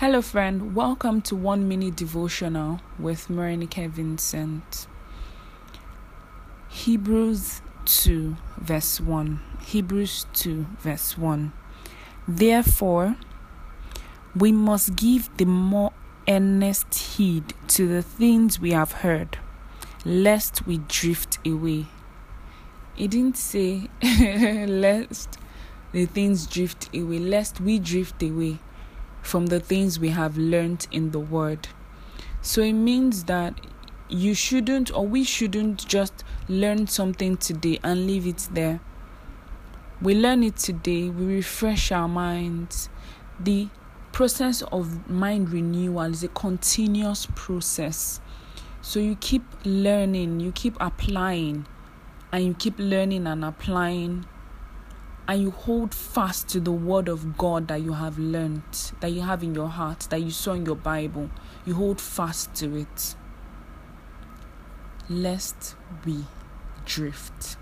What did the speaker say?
Hello, friend. Welcome to One Minute Devotional with Marinike Vincent. Hebrews 2, verse 1. Hebrews 2, verse 1. Therefore, we must give the more earnest heed to the things we have heard, lest we drift away. It didn't say, lest the things drift away, lest we drift away from the things we have learned in the Word. So it means that you shouldn't, or we shouldn't just learn something today and leave it there. We learn it today, we refresh our minds. The process of mind renewal is a continuous process. So you keep learning, you keep applying, and you keep learning and applying and you hold fast to the word of God that you have learned, that you have in your heart, that you saw in your Bible, you hold fast to it, lest we drift.